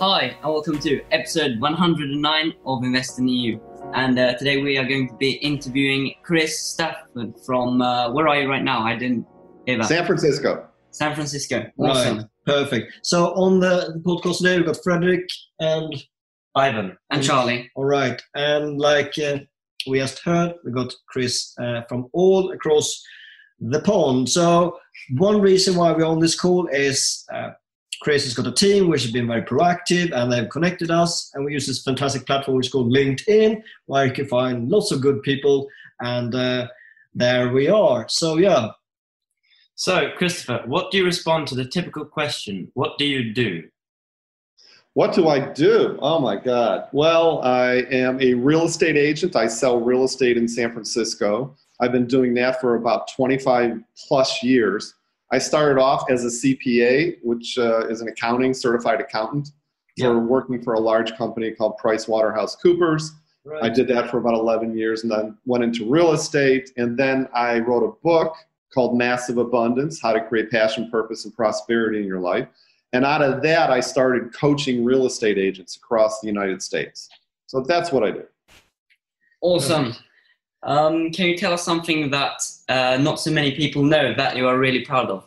Hi, and welcome to episode 109 of Invest in You. And uh, today we are going to be interviewing Chris Stafford from, uh, where are you right now? I didn't hear that. San Francisco. San Francisco. Awesome. Right, perfect. So on the, the podcast today, we've got Frederick and Ivan and Charlie. All right. And like uh, we just heard, we got Chris uh, from all across the pond. So one reason why we're on this call is uh, Chris has got a team which has been very proactive and they've connected us. And we use this fantastic platform which is called LinkedIn, where you can find lots of good people. And uh, there we are. So, yeah. So, Christopher, what do you respond to the typical question? What do you do? What do I do? Oh my God. Well, I am a real estate agent. I sell real estate in San Francisco. I've been doing that for about 25 plus years. I started off as a CPA, which uh, is an accounting certified accountant for working for a large company called Price Waterhouse Coopers. Right. I did that for about 11 years and then went into real estate. And then I wrote a book called Massive Abundance How to Create Passion, Purpose, and Prosperity in Your Life. And out of that, I started coaching real estate agents across the United States. So that's what I do. Awesome. Um, can you tell us something that uh, not so many people know that you are really proud of?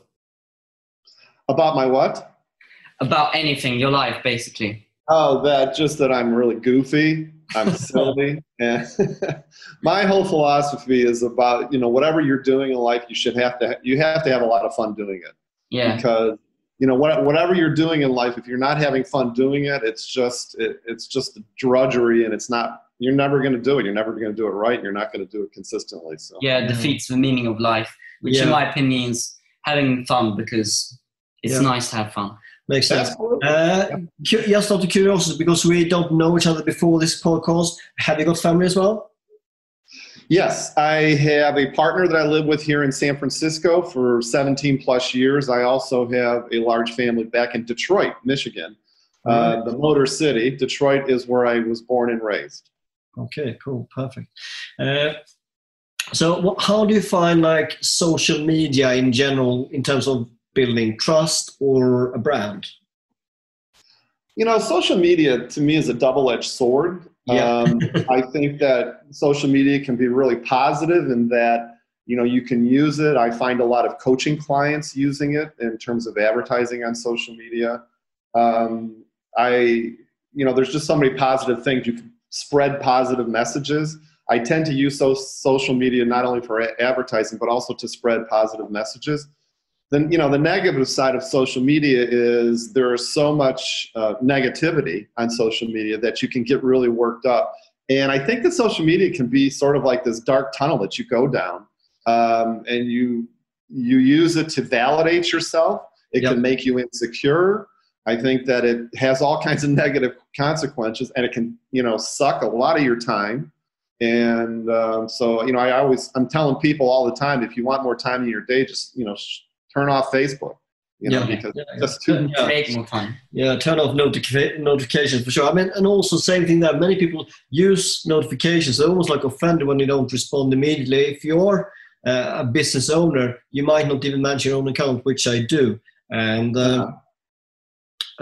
About my what? About anything, your life, basically. Oh, that just that I'm really goofy. I'm silly, and my whole philosophy is about you know whatever you're doing in life, you should have to you have to have a lot of fun doing it. Yeah. Because you know whatever you're doing in life, if you're not having fun doing it, it's just it, it's just drudgery, and it's not you're never going to do it. You're never going to do it right. You're not going to do it consistently. So yeah, it defeats the meaning of life, which yeah. in my opinion is having fun because it's yeah. nice to have fun. Makes sense. Uh, just out of curiosity, because we don't know each other before this podcast, have you got family as well? Yes, I have a partner that I live with here in San Francisco for 17 plus years. I also have a large family back in Detroit, Michigan, uh, the Motor City. Detroit is where I was born and raised. Okay, cool, perfect. Uh, so, what, how do you find like social media in general in terms of building trust or a brand? You know, social media to me is a double-edged sword. Yeah. um, I think that social media can be really positive in that you know you can use it. I find a lot of coaching clients using it in terms of advertising on social media. Um, I, you know, there's just so many positive things you can spread positive messages. I tend to use so, social media not only for advertising but also to spread positive messages. Then you know the negative side of social media is there is so much uh, negativity on social media that you can get really worked up. And I think that social media can be sort of like this dark tunnel that you go down, um, and you you use it to validate yourself. It yep. can make you insecure. I think that it has all kinds of negative consequences, and it can, you know, suck a lot of your time. And um, so, you know, I always I'm telling people all the time, if you want more time in your day, just you know, sh- turn off Facebook. You know, yeah, because yeah, that's too yeah. Take more time. Yeah, turn off notifi- notifications for sure. I mean, and also same thing that many people use notifications. They're almost like offended when they don't respond immediately. If you're uh, a business owner, you might not even manage your own account, which I do, and. Uh,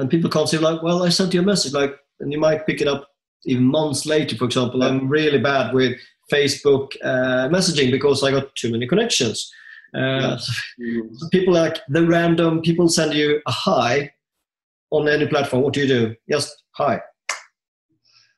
and people can't say like, well, I sent you a message, like, and you might pick it up even months later. For example, I'm really bad with Facebook uh, messaging because I got too many connections. Uh, so people like the random people send you a hi on any platform. What do you do? Just hi.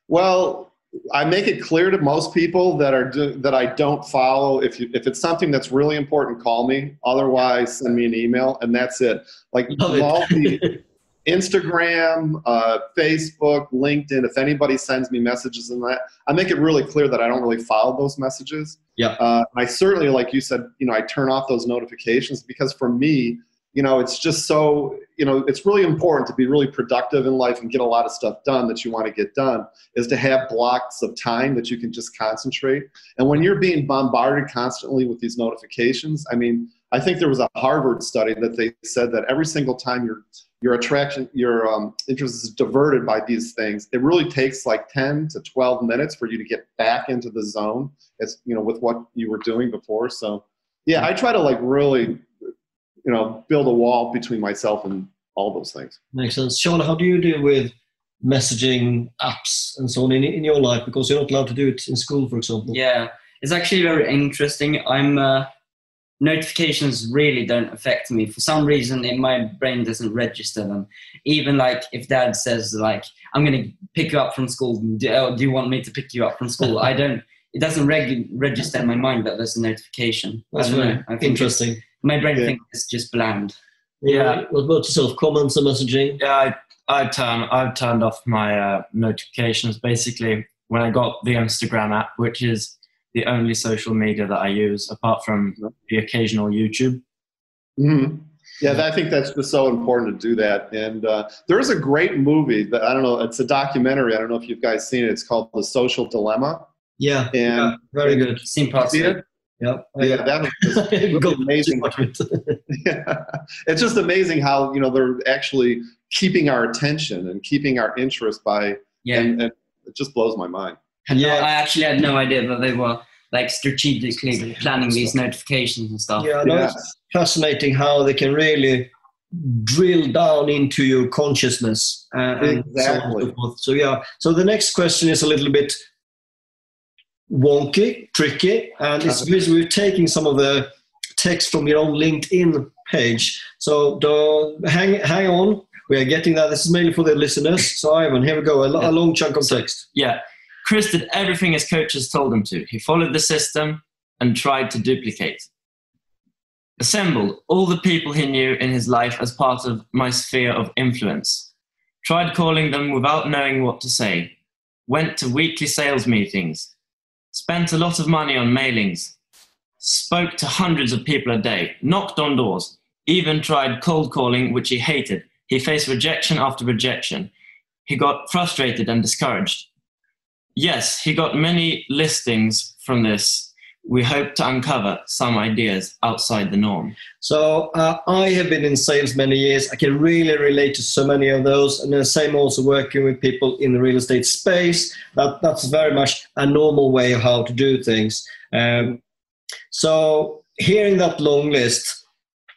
Well, I make it clear to most people that are do, that I don't follow. If you, if it's something that's really important, call me. Otherwise, send me an email, and that's it. Like all the Instagram, uh, Facebook, LinkedIn. If anybody sends me messages in that, I make it really clear that I don't really follow those messages. Yeah. Uh, I certainly, like you said, you know, I turn off those notifications because for me, you know, it's just so, you know, it's really important to be really productive in life and get a lot of stuff done that you want to get done is to have blocks of time that you can just concentrate. And when you're being bombarded constantly with these notifications, I mean, I think there was a Harvard study that they said that every single time you're your attraction, your um, interest is diverted by these things. It really takes like 10 to 12 minutes for you to get back into the zone as, you know, with what you were doing before. So yeah, I try to like really, you know, build a wall between myself and all those things. Makes sense. Sean, how do you deal with messaging apps and so on in, in your life because you're not allowed to do it in school, for example? Yeah, it's actually very interesting. I'm uh, notifications really don't affect me for some reason. In my brain doesn't register them. Even like if Dad says like I'm going to pick you up from school, do, oh, do you want me to pick you up from school? I don't. It doesn't reg- register in my mind that there's a notification. That's very interesting. My brain yeah. thinks it's just bland. Yeah. What about yourself? Comments and messaging? Yeah, I, I turn I've turned off my uh, notifications basically when I got the Instagram app, which is the only social media that I use apart from the occasional YouTube. Mm-hmm. Yeah, I think that's just so important to do that. And uh, there's a great movie that I don't know. It's a documentary. I don't know if you guys seen it. It's called The Social Dilemma. Yeah, and yeah, very good. Seen parts of it. Yep. Yeah, that was really amazing. yeah. It's just amazing how you know they're actually keeping our attention and keeping our interest by. Yeah. And, and it just blows my mind. Yeah, I actually had no idea that they were like strategically planning these notifications and stuff. Yeah, no, it's fascinating how they can really drill down into your consciousness. Uh, exactly. So, so, yeah, so the next question is a little bit wonky, tricky, and it's because we're taking some of the text from your own LinkedIn page. So hang hang on, we are getting that. This is mainly for the listeners. So Ivan, here we go, a, a long chunk of text. Yeah, Chris did everything his coaches told him to. He followed the system and tried to duplicate. Assembled all the people he knew in his life as part of my sphere of influence. Tried calling them without knowing what to say. Went to weekly sales meetings spent a lot of money on mailings, spoke to hundreds of people a day, knocked on doors, even tried cold calling, which he hated. He faced rejection after rejection. He got frustrated and discouraged. Yes, he got many listings from this we hope to uncover some ideas outside the norm. So uh, I have been in sales many years. I can really relate to so many of those, and the same also working with people in the real estate space. That that's very much a normal way of how to do things. Um, so hearing that long list,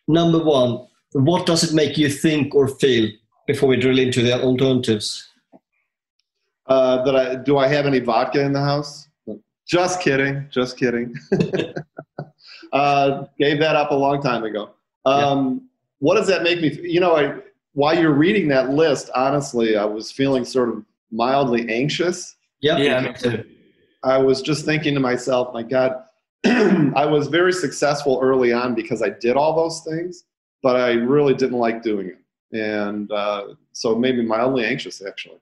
number one, what does it make you think or feel before we drill into the alternatives? Uh, that I do I have any vodka in the house? Just kidding. Just kidding. uh, gave that up a long time ago. Um, yeah. What does that make me? You know, I, while you're reading that list, honestly, I was feeling sort of mildly anxious. Yep. Yeah, me too. I was just thinking to myself, my God, I was very successful early on because I did all those things, but I really didn't like doing it. And uh, so it made me mildly anxious, actually.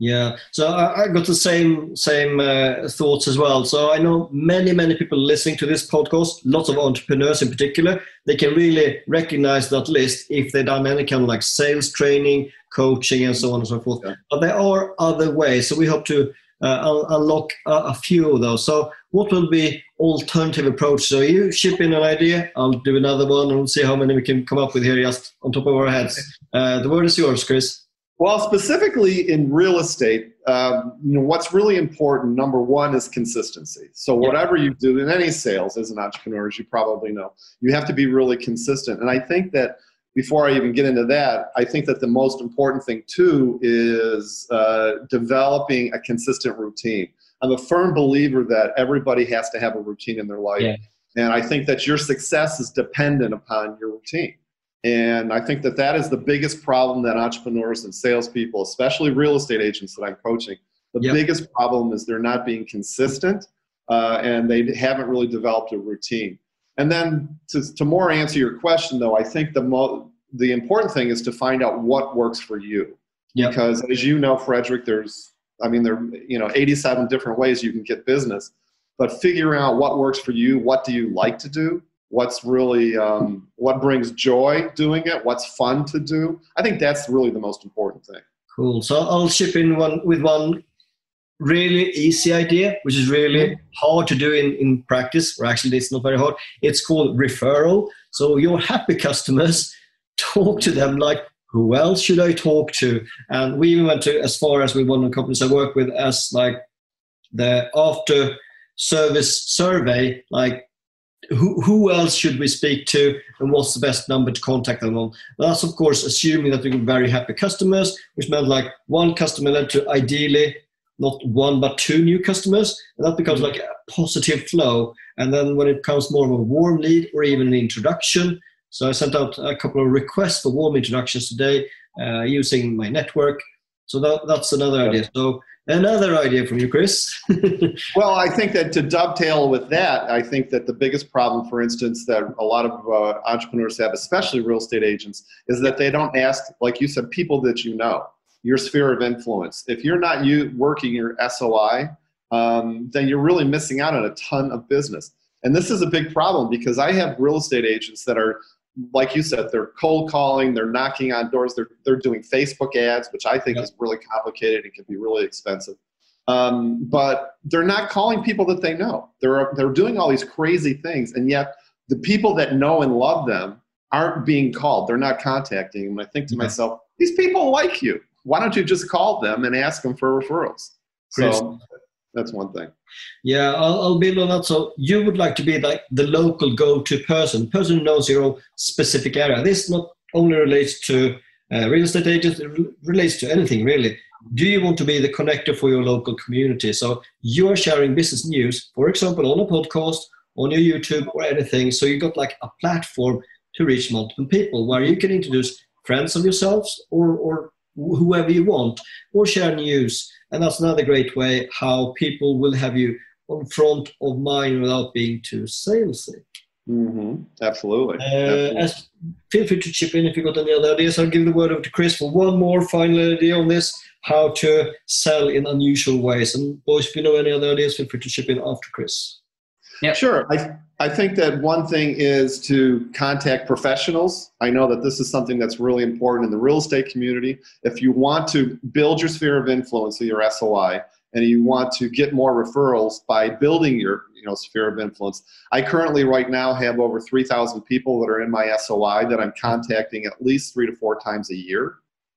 Yeah, so I, I got the same same uh, thoughts as well. So I know many many people listening to this podcast, lots of entrepreneurs in particular, they can really recognize that list if they've done any kind of like sales training, coaching, and so on and so forth. Yeah. But there are other ways. So we hope to uh, unlock a, a, few of those. So what will be alternative approach? So you ship in an idea, I'll do another one, and we'll see how many we can come up with here just on top of our heads. Uh, the word is yours, Chris. Well, specifically in real estate, um, you know what's really important. Number one is consistency. So whatever you do in any sales as an entrepreneur, as you probably know, you have to be really consistent. And I think that before I even get into that, I think that the most important thing too is uh, developing a consistent routine. I'm a firm believer that everybody has to have a routine in their life, yeah. and I think that your success is dependent upon your routine. And I think that that is the biggest problem that entrepreneurs and salespeople, especially real estate agents that I'm coaching, the yep. biggest problem is they're not being consistent uh, and they haven't really developed a routine. And then to, to more answer your question, though, I think the, mo- the important thing is to find out what works for you. Yep. Because as you know, Frederick, there's, I mean, there you know, 87 different ways you can get business. But figuring out what works for you, what do you like to do, what's really um, what brings joy doing it what's fun to do. I think that's really the most important thing. Cool. So i'll chip in one with one really easy idea which is really hard to do in, in practice or actually it's not very hard. It's called referral. So your happy customers talk to them like who else should i talk to? And we even went to as far as with one of the companies i work with as like the after service survey like who, who else should we speak to and what's the best number to contact them on? That's, of course, assuming that we get very happy customers, which meant like one customer led to ideally not one but two new customers. And that becomes like a positive flow. And then when it becomes more of a warm lead or even an introduction, so I sent out a couple of requests for warm introductions today uh, using my network. So that, that's another idea. So Another idea from you, Chris. well, I think that to dovetail with that, I think that the biggest problem, for instance, that a lot of uh, entrepreneurs have, especially real estate agents, is that they don't ask, like you said, people that you know, your sphere of influence. If you're not you working your SOI, um, then you're really missing out on a ton of business. And this is a big problem because I have real estate agents that are like you said, they're cold calling, they're knocking on doors, they're, they're doing Facebook ads, which I think is really complicated and can be really expensive. Um, but they're not calling people that they know. They're, they're doing all these crazy things, and yet the people that know and love them aren't being called. They're not contacting them. I think to myself, these people like you. Why don't you just call them and ask them for referrals? So that's one thing. Yeah, I'll, I'll, build on that. So you would like to be like the local go-to person, person who knows your specific area. This not only relates to uh, real estate agents, it relates to anything really. Do you want to be the connector for your local community? So you are sharing business news, for example, on a podcast, on your YouTube or anything. So you got like a platform to reach multiple people where you can introduce friends of yourselves or, or whoever you want or share news and that's another great way how people will have you on front of mind without being too salesy. Mm-hmm. Absolutely. Uh, Absolutely. As, feel free to chip in if you've got any other ideas. I'll give the word over to Chris for one more final idea on this how to sell in unusual ways. And boys, if you know any other ideas, feel free to chip in after Chris. Yeah, sure. I, I think that one thing is to contact professionals. I know that this is something that's really important in the real estate community. If you want to build your sphere of influence, your SOI, and you want to get more referrals by building your you know, sphere of influence, I currently right now have over 3,000 people that are in my SOI that I'm contacting at least three to four times a year,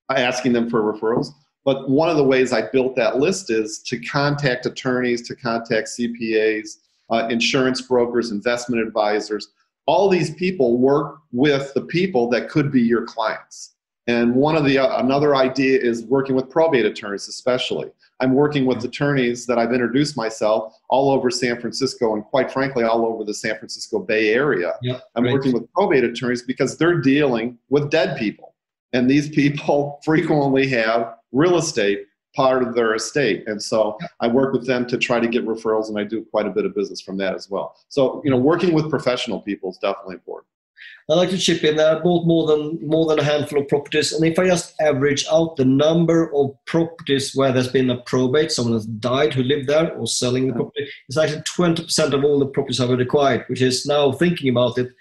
asking them for referrals. But one of the ways I built that list is to contact attorneys, to contact CPAs, uh, insurance brokers, investment advisors. All these people work with the people that could be your clients. And one of the uh, another idea is working with probate attorneys, especially. I'm working with attorneys that I've introduced myself all over San Francisco and quite frankly all over the San Francisco Bay Area. Yep, I'm working with probate attorneys because they're dealing with dead people. And these people frequently have real estate part of their estate. And so I work with them to try to get referrals, and I do quite a bit of business from that as well. So, you know, working with professional people is definitely important. I like to chip in there. I bought more than more than a handful of properties, and if I just average out the number of properties where there's been a probate, someone has died who lived there or selling the property, it's actually 20% of all the properties I've acquired, which is now thinking about it,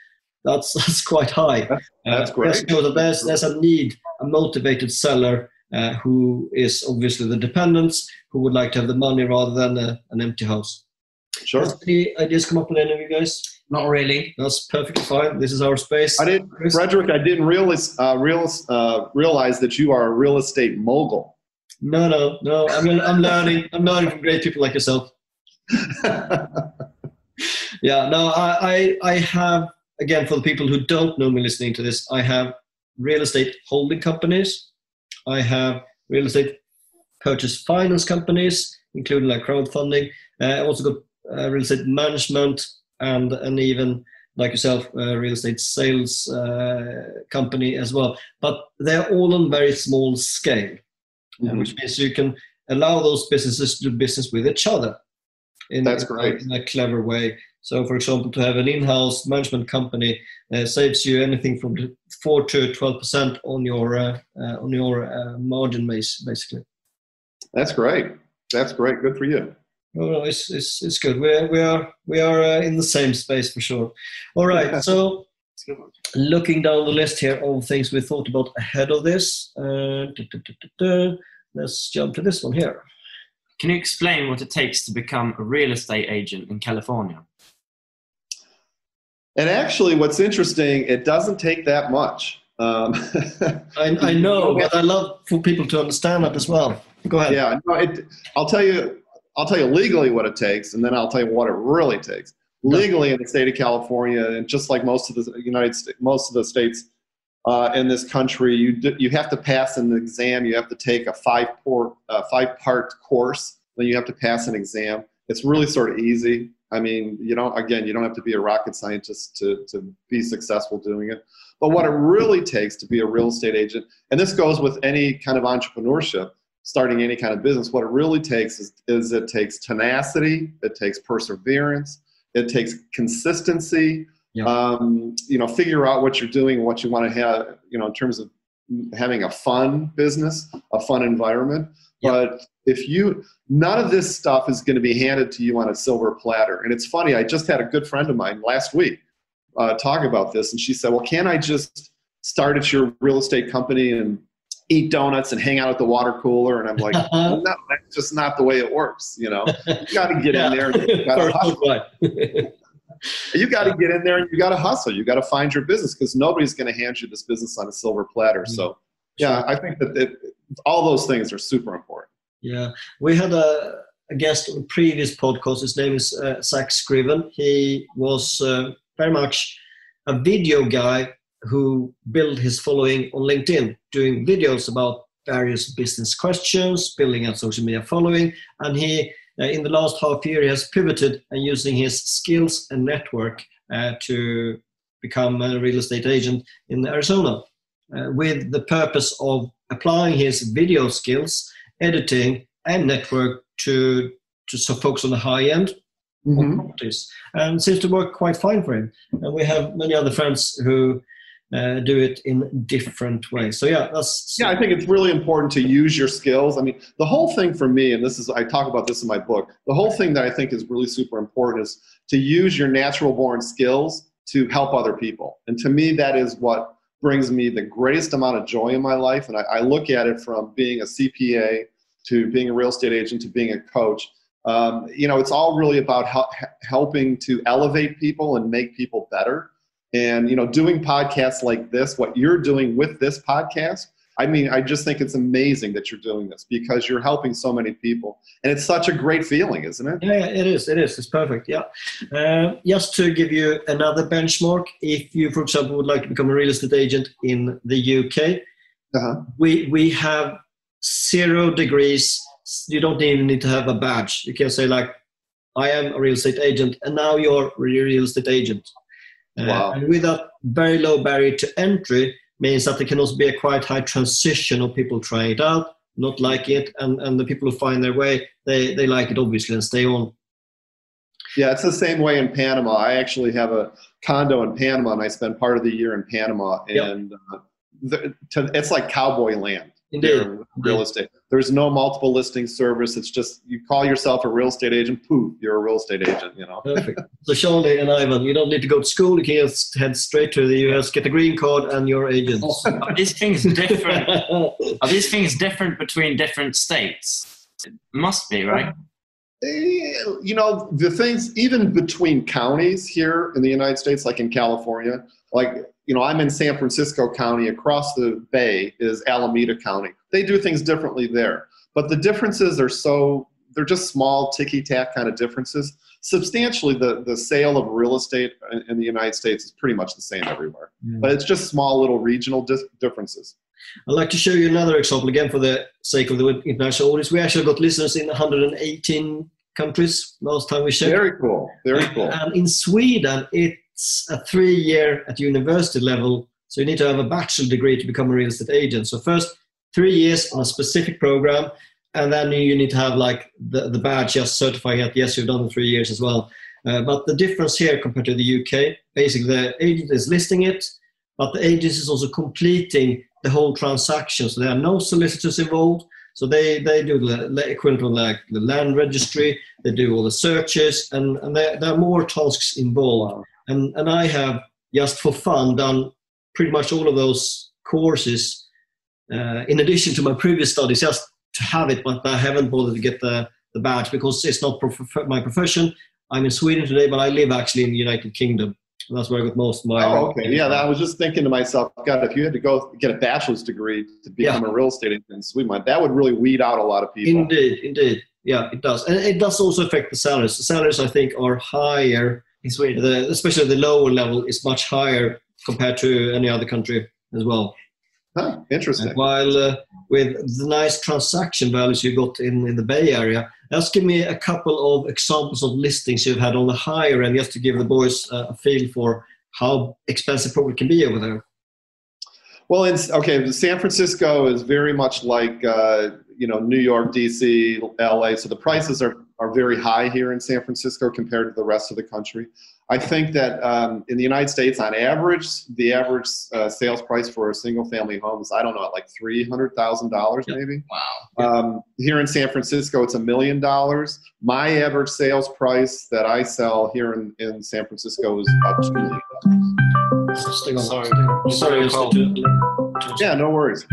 that's that's quite high. That's, that's uh, great. there's, there's a need, a motivated seller uh, who is obviously the dependents who would like to have the money rather than a, an empty house. Sure. Has any ideas come up with any of you guys? Not really. That's perfectly fine. This is our space. I didn't, Frederick. I didn't realize uh, realize, uh, realize that you are a real estate mogul. No, no, no. I'm, I'm learning. I'm learning from great people like yourself. yeah. No, I, I, I have again for the people who don't know me listening to this, I have real estate holding companies I have real estate purchase finance companies, including like crowdfunding. Uh, I also got uh, real estate management and and even like yourself, uh, real estate sales uh, company as well. But they're all on very small scale, mm-hmm. which means you can allow those businesses to do business with each other. In, That's great. In a clever way. So, for example, to have an in-house management company uh, saves you anything from four to twelve percent on your uh, uh, on your uh, margin base, basically. That's great. That's great. Good for you. Oh, no, it's, it's, it's good. We are, we are, we are uh, in the same space for sure. All right. So, looking down the list here of things we thought about ahead of this, uh, let's jump to this one here. Can you explain what it takes to become a real estate agent in California? And actually, what's interesting, it doesn't take that much. Um, I, I, know, but I love for people to understand that as well. Go ahead. Yeah, no, it, I'll tell you. I'll tell you legally what it takes, and then I'll tell you what it really takes. legally in the state of California, and just like most of the United States, most of the states uh, in this country, you do, you have to pass an exam. You have to take a five port, uh, five part course. Then you have to pass an exam. It's really sort of easy. I mean, you don't again, you don't have to be a rocket scientist to to be successful doing it. But what it really takes to be a real estate agent, and this goes with any kind of entrepreneurship, starting any kind of business, what it really takes is, is it takes tenacity, it takes perseverance, it takes consistency. Yeah. Um, you know, figure out what you're doing, what you want to have, you know, in terms of having a fun business, a fun environment. But if you, none of this stuff is going to be handed to you on a silver platter. And it's funny, I just had a good friend of mine last week uh, talk about this, and she said, "Well, can't I just start at your real estate company and eat donuts and hang out at the water cooler?" And I'm like, "No, that's just not the way it works. You know, you got to get yeah. in there. And you got to get in there and you got to hustle. You got to find your business because nobody's going to hand you this business on a silver platter. Mm-hmm. So, yeah, I think that it, all those things are super important. Yeah, we had a, a guest on a previous podcast. His name is uh, Zach Scriven. He was uh, very much a video guy who built his following on LinkedIn, doing videos about various business questions, building a social media following, and he in the last half year he has pivoted and using his skills and network uh, to become a real estate agent in Arizona uh, with the purpose of applying his video skills, editing, and network to to focus on the high end mm-hmm. properties, and seems to work quite fine for him. And we have many other friends who uh, do it in different ways. So yeah, that's yeah. I think it's really important to use your skills. I mean, the whole thing for me, and this is I talk about this in my book. The whole thing that I think is really super important is to use your natural born skills to help other people. And to me, that is what brings me the greatest amount of joy in my life. And I, I look at it from being a CPA to being a real estate agent to being a coach um, you know, it's all really about hel- helping to elevate people and make people better. And, you know, doing podcasts like this, what you're doing with this podcast, I mean, I just think it's amazing that you're doing this because you're helping so many people. And it's such a great feeling, isn't it? Yeah, it is. It is. It's perfect. Yeah. Uh, just to give you another benchmark, if you, for example, would like to become a real estate agent in the UK, uh-huh. we, we have zero degrees you don't even need to have a badge. You can say like, I am a real estate agent, and now you're a real estate agent. Uh, wow. And with that very low barrier to entry means that there can also be a quite high transition of people trying it out, not like it, and, and the people who find their way, they, they like it obviously and stay on. Yeah, it's the same way in Panama. I actually have a condo in Panama, and I spend part of the year in Panama, and yep. uh, the, to, it's like cowboy land. Indeed. real estate. There's no multiple listing service. It's just you call yourself a real estate agent, poof, you're a real estate agent, you know. Perfect. So Shawnee and Ivan, you don't need to go to school, you can just head straight to the US, get a green card and your agent. Are these things different? Are these things different between different states? It must be, right? Eh, you know, the things even between counties here in the United States, like in California, like you know, I'm in San Francisco County. Across the bay is Alameda County. They do things differently there, but the differences are so they're just small ticky tack kind of differences. Substantially, the the sale of real estate in, in the United States is pretty much the same everywhere, mm. but it's just small little regional di- differences. I'd like to show you another example again for the sake of the international audience. We actually got listeners in 118 countries last time we checked. Very cool. Very cool. And in Sweden, it it's a three year at university level. So you need to have a bachelor degree to become a real estate agent. So first three years on a specific program, and then you need to have like the, the badge just certifying that yes you've done the three years as well. Uh, but the difference here compared to the UK, basically the agent is listing it, but the agent is also completing the whole transaction. So there are no solicitors involved. So they, they do the equivalent of like the land registry, they do all the searches, and, and there, there are more tasks involved. And, and I have, just for fun, done pretty much all of those courses uh, in addition to my previous studies, just to have it, but I haven't bothered to get the, the badge because it's not prof- my profession. I'm in Sweden today, but I live actually in the United Kingdom. That's where I got most of my. Oh, okay. Yeah, I was just thinking to myself, God, if you had to go get a bachelor's degree to become yeah. a real estate agent in Sweden, that would really weed out a lot of people. Indeed, indeed. Yeah, it does. And it does also affect the salaries. The salaries, I think, are higher in Sweden. The, especially the lower level is much higher compared to any other country as well. Huh, interesting. While uh, with the nice transaction values you got in, in the Bay Area, just give me a couple of examples of listings you've had on the higher end, just to give the boys uh, a feel for how expensive property can be over there. Well, it's okay. San Francisco is very much like uh, you know New York, DC, LA. So the prices are are very high here in San Francisco compared to the rest of the country. I think that um, in the United States, on average, the average uh, sales price for a single family home is, I don't know, like $300,000 maybe. Wow. Um, here in San Francisco, it's a million dollars. My average sales price that I sell here in, in San Francisco is about $2 million. Sorry, Sorry, sorry. Yeah, no worries.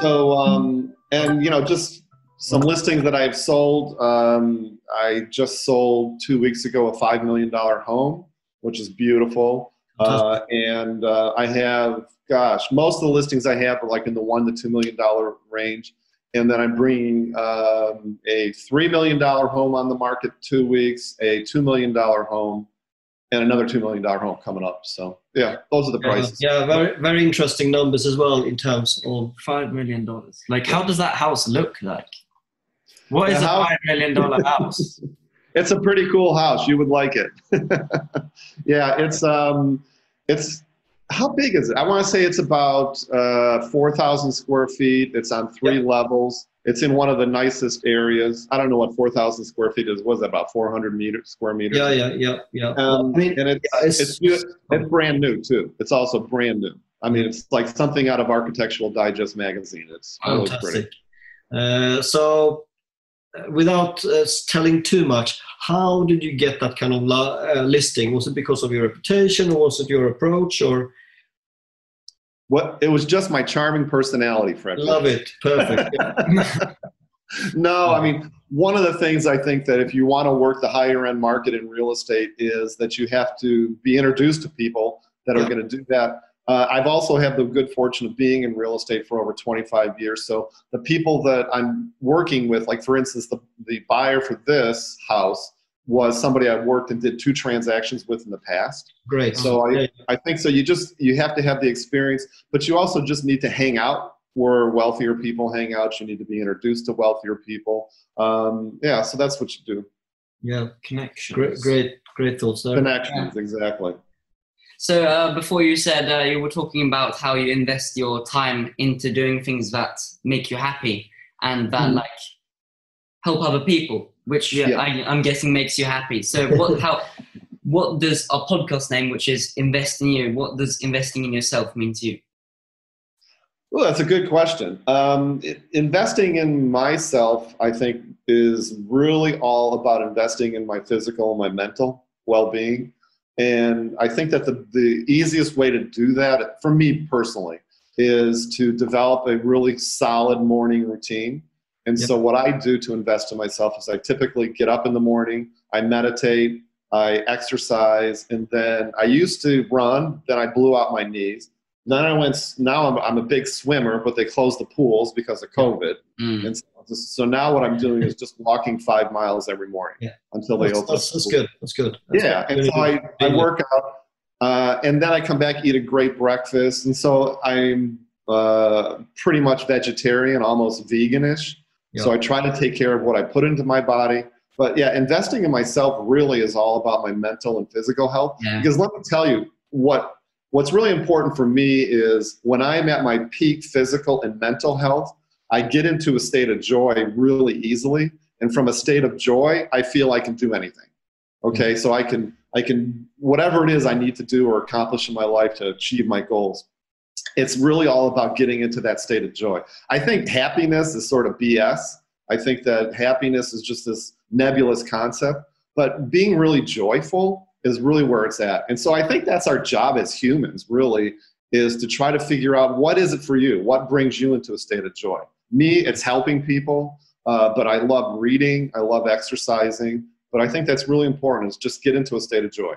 So, um, and you know, just some listings that I've sold. Um, I just sold two weeks ago a $5 million home which is beautiful. Uh, and uh, I have, gosh, most of the listings I have are like in the one to two million dollar range. And then I'm bringing um, a three million dollar home on the market two weeks, a two million dollar home, and another two million dollar home coming up. So yeah, those are the prices. Yeah, yeah, very very interesting numbers as well in terms of Five million dollars. Like, how does that house look like? What is The a house- five million dollar house? It's a pretty cool house. You would like it. yeah, it's um, it's how big is it? I want to say it's about uh, four thousand square feet. It's on three levels. It's in one of the nicest areas. I don't know what four thousand square feet is. Was that about four hundred meters square meters? yeah, yeah, yeah, yeah. Um, I mean, and it's, yeah, it's- it's it's it's brand new too. It's also brand new. I mean, it's like something out of Architectural Digest magazine. It's really pretty. Uh, so, without uh, telling too much, how did you get that kind of la- uh, listing? Was it because of your reputation, or was it your approach, or What it was just my charming personality, Fred. love it? Perfect. Yeah. No, I mean, one of the things I think that if you want to work the higher end market in real estate is that you have to be introduced to people that are going to do that. Uh, I've also had the good fortune of being in real estate for over 25 years. So the people that I'm working with, like for instance, the, the buyer for this house was somebody I worked and did two transactions with in the past. Great. So I, Yeah, I think so. You just you have to have the experience, but you also just need to hang out where wealthier people hang out. You need to be introduced to wealthier people. Um, yeah, so that's what you do. yeah, Connection. great, great, great thoughts there. Connections, exactly. So uh, before you said uh, you were talking about how you invest your time into doing things that make you happy and that Mhm. like help other people, which Yeah. I, I'm guessing makes you happy. So what how what does our podcast name, which is Invest in You, what does investing in yourself mean to you? Well, that's a good question. Um, investing in myself, I think, is really all about investing in my physical and my mental well-being. And I think that the, the easiest way to do that, for me personally, is to develop a really solid morning routine. And Yep. so, what I do to invest in myself is I typically get up in the morning, I meditate, I exercise, and then I used to run, then I blew out my knees. Then I went. Now I'm, I'm a big swimmer, but they closed the pools because of COVID. Mm. And so, so now what I'm doing is just walking five miles every morning Yeah. until they That's, open. that's, that's good. That's good. That's Yeah, good. and so I, I work out, uh, and then I come back, eat a great breakfast, and so I'm uh, pretty much vegetarian, almost veganish. So I try to take care of what I put into my body. But yeah, investing in myself really is all about my mental and physical health. Yeah. Because let me tell you what what's really important for me is when I'm at my peak physical and mental health, I get into a state of joy really easily. And from a state of joy, I feel I can do anything. Okay, mm-hmm. so I can I can whatever it is I need to do or accomplish in my life to achieve my goals. It's really all about getting into that state of joy. I think happiness is sort of BS. I think that happiness is just this nebulous concept, but being really joyful is really where it's at. And so I think that's our job as humans, really, is to try to figure out what is it for you? What brings you into a state of joy? Me, it's helping people, uh, but I love reading, I love exercising, but I think that's really important is just get into a state of joy.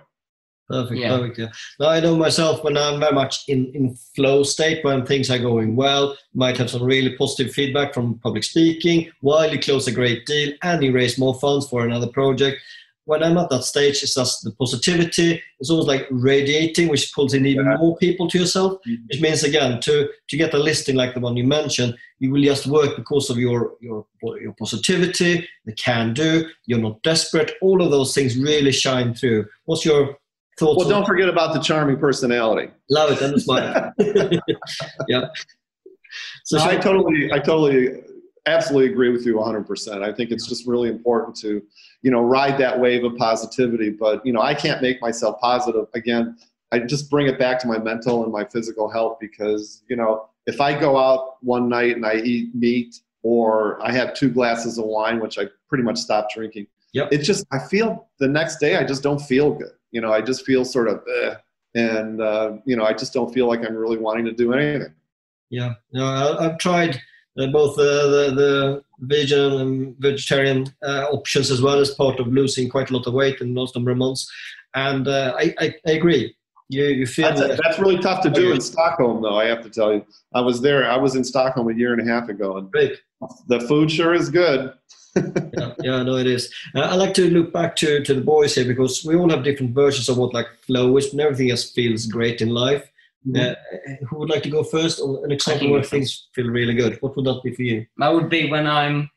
Perfect, Yeah. perfect. Yeah. Now I know myself when I'm very much in, in flow state, when things are going well, might have some really positive feedback from public speaking, while you close a great deal and you raise more funds for another project. When I'm at that stage, it's just the positivity. It's almost like radiating, which pulls in even Yeah. more people to yourself. Mhm. Which means again, to to get a listing like the one you mentioned, you will just work because of your your your positivity, the can do. You're not desperate. All of those things really shine through. What's your thoughts? Well, on- don't forget about the charming personality. love it and the smile. yeah. So No, I totally, I totally, absolutely agree with you 100%. I think it's just really important to, you know, ride that wave of positivity. But, you know, I can't make myself positive. Again, I just bring it back to my mental and my physical health because, you know, if I go out one night and I eat meat or I have two glasses of wine, which I pretty much stopped drinking, Yep. it just, I feel the next day, I just don't feel good. You know, I just feel sort of, eh, and, uh, you know, I just don't feel like I'm really wanting to do anything. Yeah, no, I, I've tried both uh, the the vegan and vegetarian uh, options as well as part of losing quite a lot of weight in those number of months, and uh, I, I I agree. You you feel That's, that's really tough to do in Stockholm, though. I have to tell you, I was there. I was in Stockholm a year and a half ago, and great. the food sure is good. yeah, yeah, no, it is. Uh, I like to look back to, to the boys here because we all have different versions of what like flow is, and everything just feels great in life. Uh, who would like to go first on an example where go things feel really good? What would that be for you? That would be when I'm,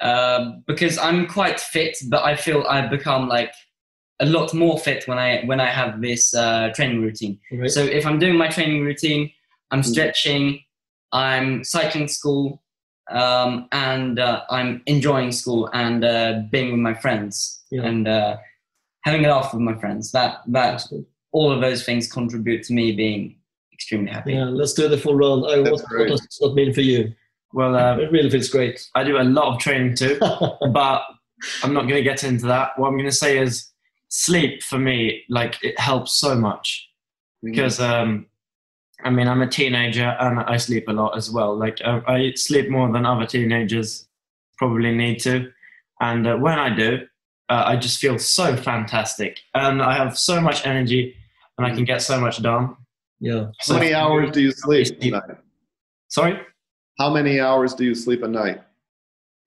uh, because I'm quite fit, but I feel I've become like a lot more fit when I when I have this uh, training routine. Right? So if I'm doing my training routine, I'm Mhm. stretching, I'm cycling school, um, and uh, I'm enjoying school and uh, being with my friends Yeah. and uh, having a laugh with my friends. That that all of those things contribute to me being extremely happy. Yeah, let's do the full round. Uh, That's what, what does that mean for you? Well, uh, It really feels great. I do a lot of training too, but I'm not going to get into that. What I'm going to say is sleep for me, like it helps so much because, um, I mean, I'm a teenager and I sleep a lot as well. Like I, I sleep more than other teenagers probably need to, and uh, when I do, uh, I just feel so fantastic and I have so much energy and I can get so much done. Yeah. How many hours do you sleep a Sleep. night? Sorry. How many hours do you sleep a night?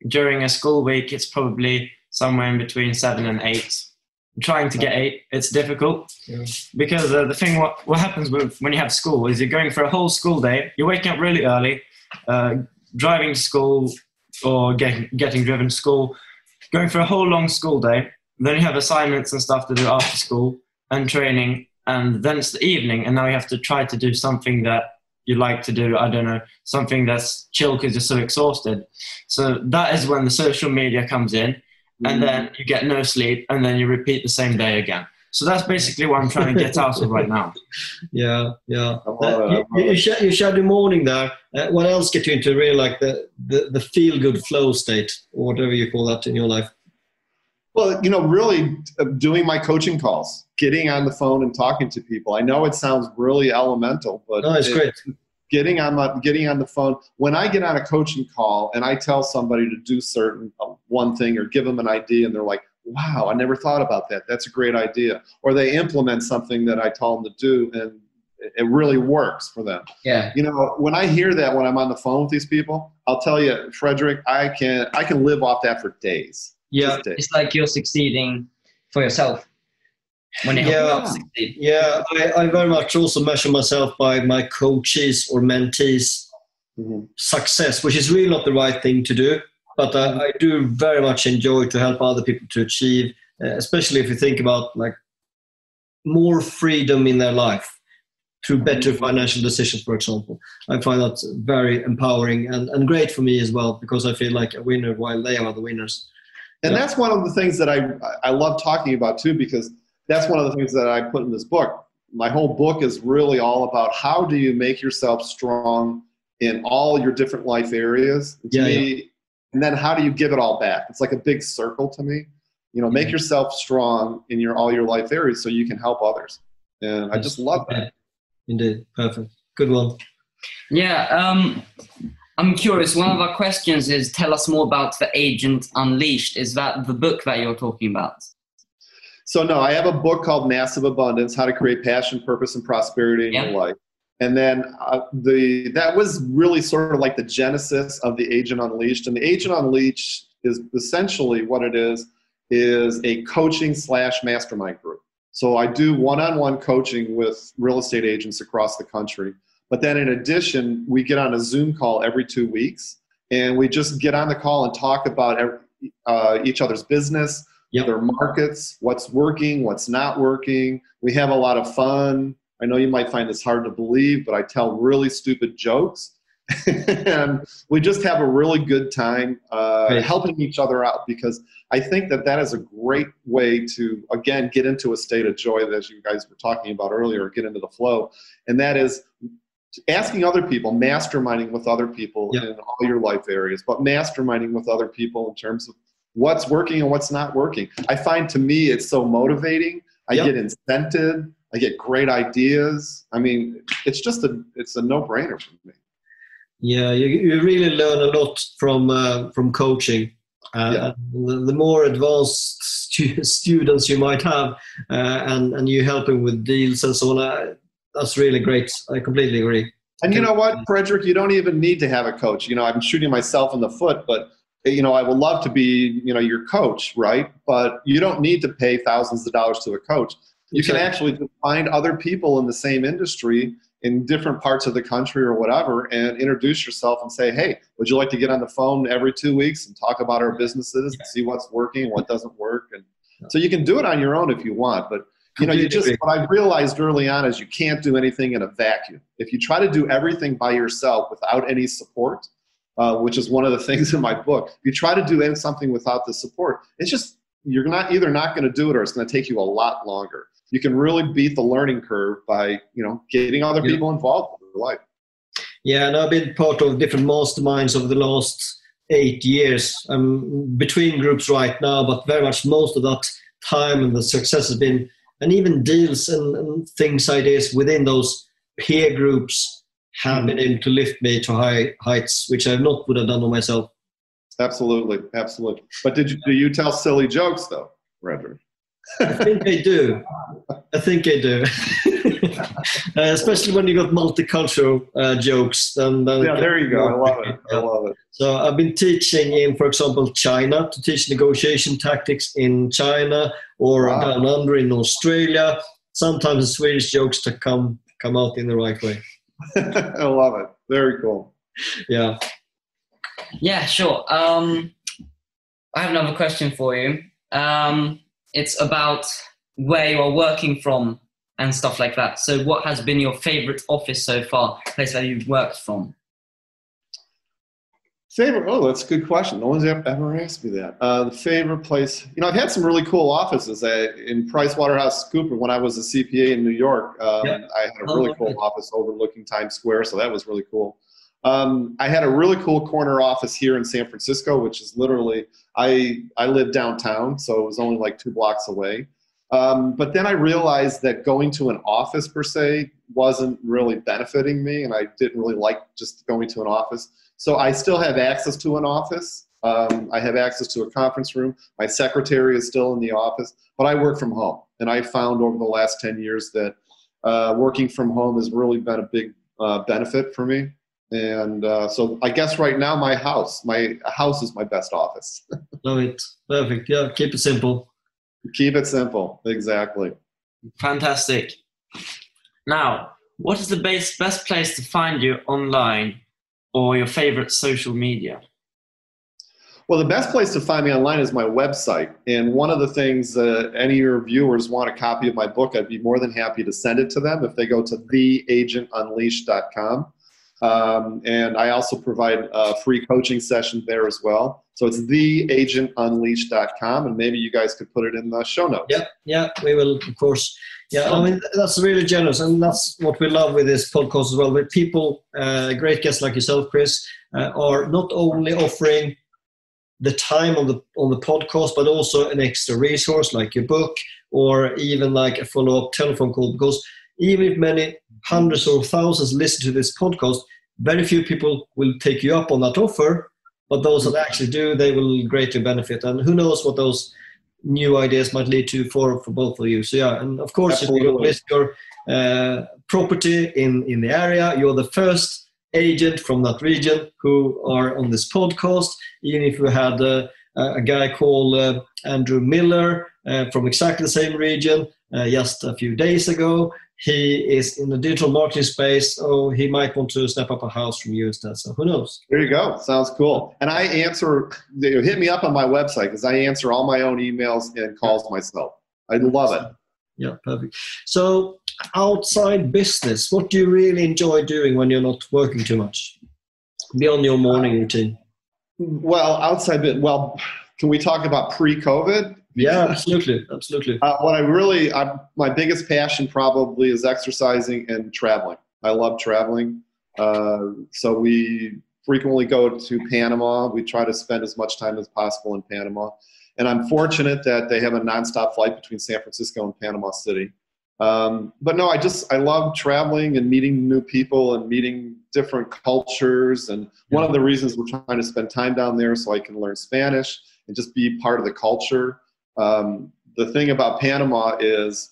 during a school week, it's probably somewhere in between seven and eight. I'm trying to get eight. It's difficult Yeah. because uh, the thing what what happens with when you have school is you're going for a whole school day. You're waking up really early, uh, driving to school or getting getting driven to school, going for a whole long school day. Then you have assignments and stuff to do after school and training, and then it's the evening, and now you have to try to do something that you like to do. I don't know something that's chill because you're so exhausted. So that is when the social media comes in, and then you get no sleep, and then you repeat the same day again. So that's basically what I'm trying to get out of right now. Yeah, yeah. Uh, you, love you, it. sh- you shared the morning there. Uh, what else get you into really like the, the, the feel good flow state, or whatever you call that in your life? Well, you know, really uh, doing my coaching calls, getting on the phone and talking to people. I know it sounds really elemental, but No, it's it- great. getting on the getting on the phone when i get on a coaching call and i tell somebody to do certain uh, one thing or give them an idea and they're like wow i never thought about that that's a great idea or they implement something that i told them to do and it- it really works for them Yeah. you know when i hear that when i'm on the phone with these people i'll tell you frederick i can i can live off that for days Yeah, days. It's like you're succeeding for yourself when you help Yeah. others succeed. yeah. I, I very much also measure myself by my coaches or mentees' Mhm. success, which is really not the right thing to do. But uh, I do very much enjoy to help other people to achieve, uh, especially if you think about like more freedom in their life through better financial decisions, for example. I find that very empowering and, and great for me as well because I feel like a winner while they are the winners. And Yeah. that's one of the things that I I love talking about too, because that's one of the things that I put in this book. My whole book is really all about how do you make yourself strong in all your different life areas. And to Yeah, me, and then how do you give it all back? It's like a big circle to me. You know, make Yeah. yourself strong in your all your life areas so you can help others. And I just love that. Indeed, perfect. Good one. Yeah, um, I'm curious. One of our questions is tell us more about the Agent Unleashed. Is that the book that you're talking about? So no, I have a book called Massive Abundance: How to Create Passion, Purpose, and Prosperity in Yeah. Your Life. And then uh, the that was really sort of like the genesis of the Agent Unleashed. And the Agent Unleashed is essentially what it is is a coaching slash mastermind group. So I do one-on-one coaching with real estate agents across the country. But then in addition, we get on a Zoom call every two weeks, and we just get on the call and talk about every, uh, each other's business, Yep. their markets, what's working, what's not working. We have a lot of fun. I know you might find this hard to believe, but I tell really stupid jokes. and we just have a really good time uh, Great. helping each other out because I think that that is a great way to, again, get into a state of joy, that as you guys were talking about earlier, get into the flow. And that is asking other people, masterminding with other people Yeah. in all your life areas, but masterminding with other people in terms of what's working and what's not working. I find to me it's so motivating. I Yeah. get incented. I get great ideas. I mean, it's just a it's a no brainer for me. Yeah, you, you really learn a lot from uh, from coaching. Uh, Yeah. the, the more advanced stu- students you might have, uh, and and you helping with deals and so on, uh, that's really great. I completely agree. And you know what, Frederick, you don't even need to have a coach. You know, I'm shooting myself in the foot, but you know, I would love to be, you know, your coach, right? But you don't need to pay thousands of dollars to a coach. You can actually find other people in the same industry in different parts of the country or whatever and introduce yourself and say, hey, would you like to get on the phone every two weeks and talk about our businesses and see what's working what doesn't work? And so you can do it on your own if you want, but you know, you just what I realized early on is you can't do anything in a vacuum. If you try to do everything by yourself without any support, uh, which is one of the things in my book, if you try to do something without the support, it's just you're not either not going to do it or it's going to take you a lot longer. You can really beat the learning curve by you know getting other Yeah. people involved in your life. Yeah, and I've been part of different masterminds over the last eight years. I'm between groups right now, but very much most of that time and the success has been, and even deals and, and things, ideas within those peer groups have been able to lift me to high heights, which I would not would have done on myself. Absolutely, absolutely. But did you do you tell silly jokes though, Frederick? I think I do. I think I do. uh, especially when you got multicultural uh, jokes. Then, then Yeah, there you go. I love it. I love it. So I've been teaching in, for example, China to teach negotiation tactics in China or Wow. down under in Australia. Sometimes the Swedish jokes to come come out in the right way. I love it. Very cool. Yeah. Yeah, sure. Um, I have another question for you. Um, it's about where you are working from and stuff like that. So, what has been your favorite office so far? Place where you've worked from? Favorite? Oh, that's a good question. No one's ever, asked me that. Uh, the favorite place? You know, I've had some really cool offices uh, in PricewaterhouseCoopers when I was a CPA in New York. Um, Yeah. I had a Oh, really cool office overlooking Times Square, so that was really cool. Um, I had a really cool corner office here in San Francisco, which is literally I I live downtown, so it was only like two blocks away. Um, but then I realized that going to an office per se wasn't really benefiting me, and I didn't really like just going to an office. So I still have access to an office. Um, I have access to a conference room. My secretary is still in the office, but I work from home. And I found over the last 10 years that uh, working from home has really been a big uh, benefit for me. And uh, so I guess right now my house, my house is my best office. Love it. Perfect. Yeah. Keep it simple. Keep it simple. Exactly. Fantastic. Now, what is the best, best place to find you online or your favorite social media? Well, the best place to find me online is my website. And one of the things that any of your viewers want a copy of my book, I'd be more than happy to send it to them if they go to theagentunleashed.com. Um, and I also provide a free coaching session there as well. So it's theagentunleashed.com, and maybe you guys could put it in the show notes. Yeah. Yeah. We will, of course. Yeah. I mean, that's really generous. And that's what we love with this podcast as well. With people, uh, great guests like yourself, Chris, uh, are not only offering the time on the on the podcast, but also an extra resource like your book or even like a follow up telephone call. Because even if many hundreds or thousands listen to this podcast, very few people will take you up on that offer. But those that actually do, they will greatly benefit. And who knows what those new ideas might lead to for, for both of you. So yeah, and of course, if you Absolutely. list your uh, property in in the area, you're the first agent from that region who are on this podcast. Even if we had uh, a guy called uh, Andrew Miller uh, from exactly the same region uh, just a few days ago. He is in the digital marketing space, so he might want to snap up a house from you instead. So who knows? There you go. Sounds cool. And I answer, hit me up on my website because I answer all my own emails and calls myself. I love it. Yeah, perfect. So outside business, what do you really enjoy doing when you're not working too much beyond your morning routine? Well, outside. Well, can we talk about pre-COVID? Yeah, absolutely, absolutely. Uh, what I really, I, my biggest passion probably is exercising and traveling. I love traveling. Uh, so we frequently go to Panama. We try to spend as much time as possible in Panama. And I'm fortunate that they have a nonstop flight between San Francisco and Panama City. Um, but no, I just I love traveling and meeting new people and meeting different cultures. And one of the reasons we're trying to spend time down there so I can learn Spanish and just be part of the culture. Um, the thing about Panama is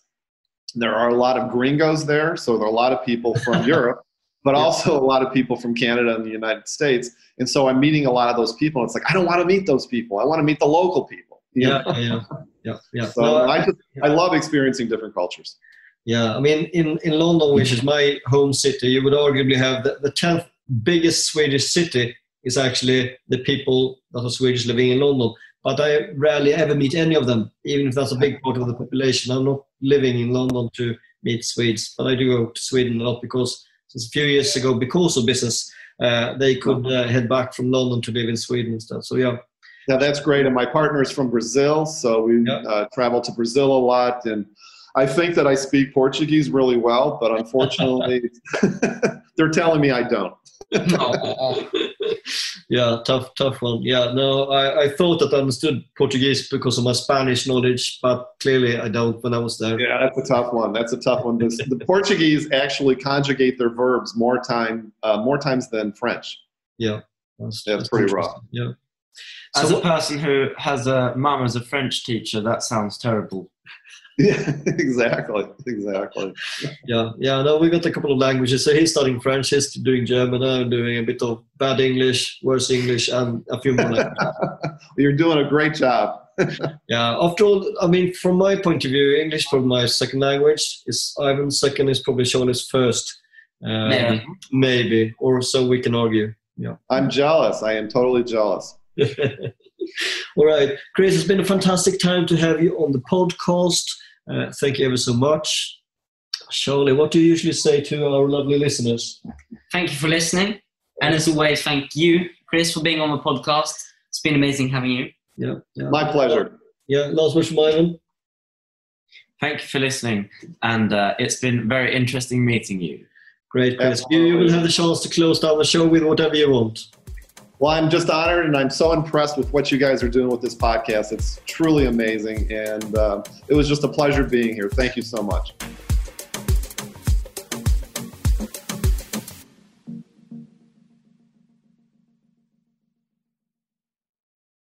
there are a lot of gringos there, so there are a lot of people from Europe, but yeah. also a lot of people from Canada and the United States. And so I'm meeting a lot of those people. It's like I don't want to meet those people. I want to meet the local people. Yeah, yeah, yeah, yeah. So no, I just I love experiencing different cultures. Yeah, I mean, in, in London, which is my home city, you would arguably have the, the 10th biggest Swedish city is actually the people that are Swedish living in London. But I rarely ever meet any of them, even if that's a big part of the population. I'm not living in London to meet Swedes, but I do go to Sweden a lot because since a few years ago, because of business, uh, they could uh, head back from London to live in Sweden and stuff. So, yeah. Yeah, that's great. And my partner is from Brazil, so we yeah. uh, travel to Brazil a lot. And I think that I speak Portuguese really well, but unfortunately, they're telling me I don't. Yeah, tough, tough one. Yeah, no, I, I thought that I understood Portuguese because of my Spanish knowledge, but clearly I don't when I was there. Yeah, that's a tough one. That's a tough one. The, the Portuguese actually conjugate their verbs more time, uh, more times than French. Yeah, that's, that's, that's pretty rough. Yeah. As so a person who has a mum as a French teacher, that sounds terrible. Yeah, exactly, exactly. Yeah, yeah. No, we got a couple of languages. So he's studying French, he's doing German, I'm doing a bit of bad English, worse English, and a few more languages. You're doing a great job. yeah. After all, I mean, from my point of view, English for my second language is Ivan's second is probably Charlie's first. Uh, maybe. Maybe, or so we can argue. Yeah. I'm jealous. I am totally jealous. All right, Chris, it's been a fantastic time to have you on the podcast. Uh, thank you ever so much. Charlie, what do you usually say to our lovely listeners? Thank you for listening. And as always, thank you, Chris, for being on the podcast. It's been amazing having you. Yeah. yeah. My pleasure. Yeah, last word from Ivan. Thank you for listening. And uh, it's been very interesting meeting you. Great, Chris. You, you will have the chance to close down the show with whatever you want. Well, I'm just honored and I'm so impressed with what you guys are doing with this podcast. It's truly amazing. And uh, it was just a pleasure being here. Thank you so much.